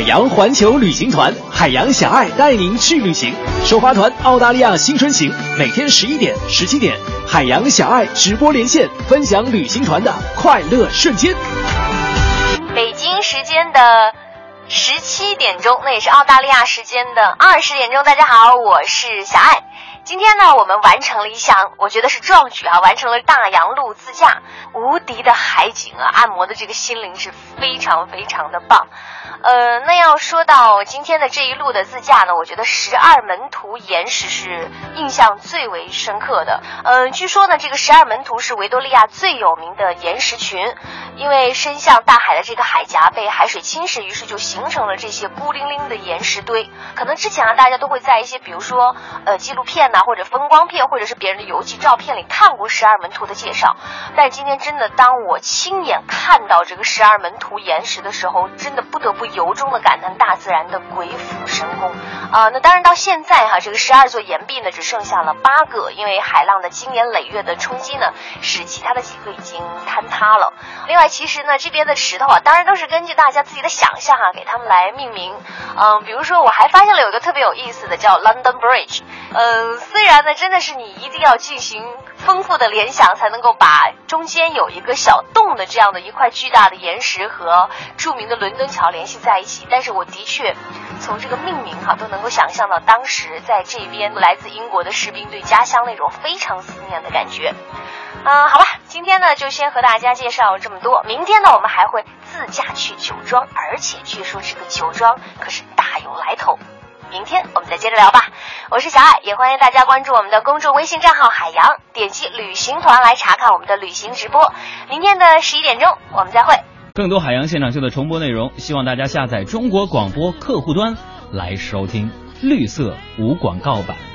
海洋环球旅行团，海洋小爱带您去旅行。首发团澳大利亚新春行，每天十一点、十七点，海洋小爱直播连线，分享旅行团的快乐瞬间。北京时间的十七点钟，那也是澳大利亚时间的二十点钟。大家好，我是小爱。今天呢，我们完成了一项，我觉得是壮举啊，完成了大洋路自驾，无敌的海景啊，按摩的这个心灵是非常非常的棒。呃，那要说到今天的这一路的自驾呢，我觉得十二门徒岩石是印象最为深刻的。嗯，据说呢，这个十二门徒是维多利亚最有名的岩石群，因为伸向大海的这个海峡被海水侵蚀，于是就形形成了这些孤零零的岩石堆。可能之前啊，大家都会在一些比如说呃纪录片呐，或者风光片，或者是别人的游记照片里看过十二门徒的介绍，但今天真的当我亲眼看到这个十二门徒岩石的时候，真的不得不。由衷的感叹大自然的鬼斧神工啊！那当然到现在哈，这个十二座岩壁呢只剩下了八个，因为海浪的经年累月的冲击呢，使其他的几个已经坍塌了。另外，其实呢这边的石头啊，当然都是根据大家自己的想象啊，给他们来命名。嗯，比如说我还发现了有一个特别有意思的，叫 London Bridge。嗯，虽然呢真的是你一定要进行丰富的联想，才能够把中间有一个小洞的这样的一块巨大的岩石和著名的伦敦桥联系。在一起，但是我的确从这个命名哈都能够想象到当时在这边来自英国的士兵对家乡那种非常思念的感觉。嗯，好吧，今天呢就先和大家介绍这么多。明天呢我们还会自驾去酒庄，而且据说这个酒庄可是大有来头。明天我们再接着聊吧。我是小爱，也欢迎大家关注我们的公众微信账号海洋，点击旅行团来查看我们的旅行直播。明天的十一点钟我们再会。更多海洋现场秀的重播内容，希望大家下载中国广播客户端来收听绿色无广告版。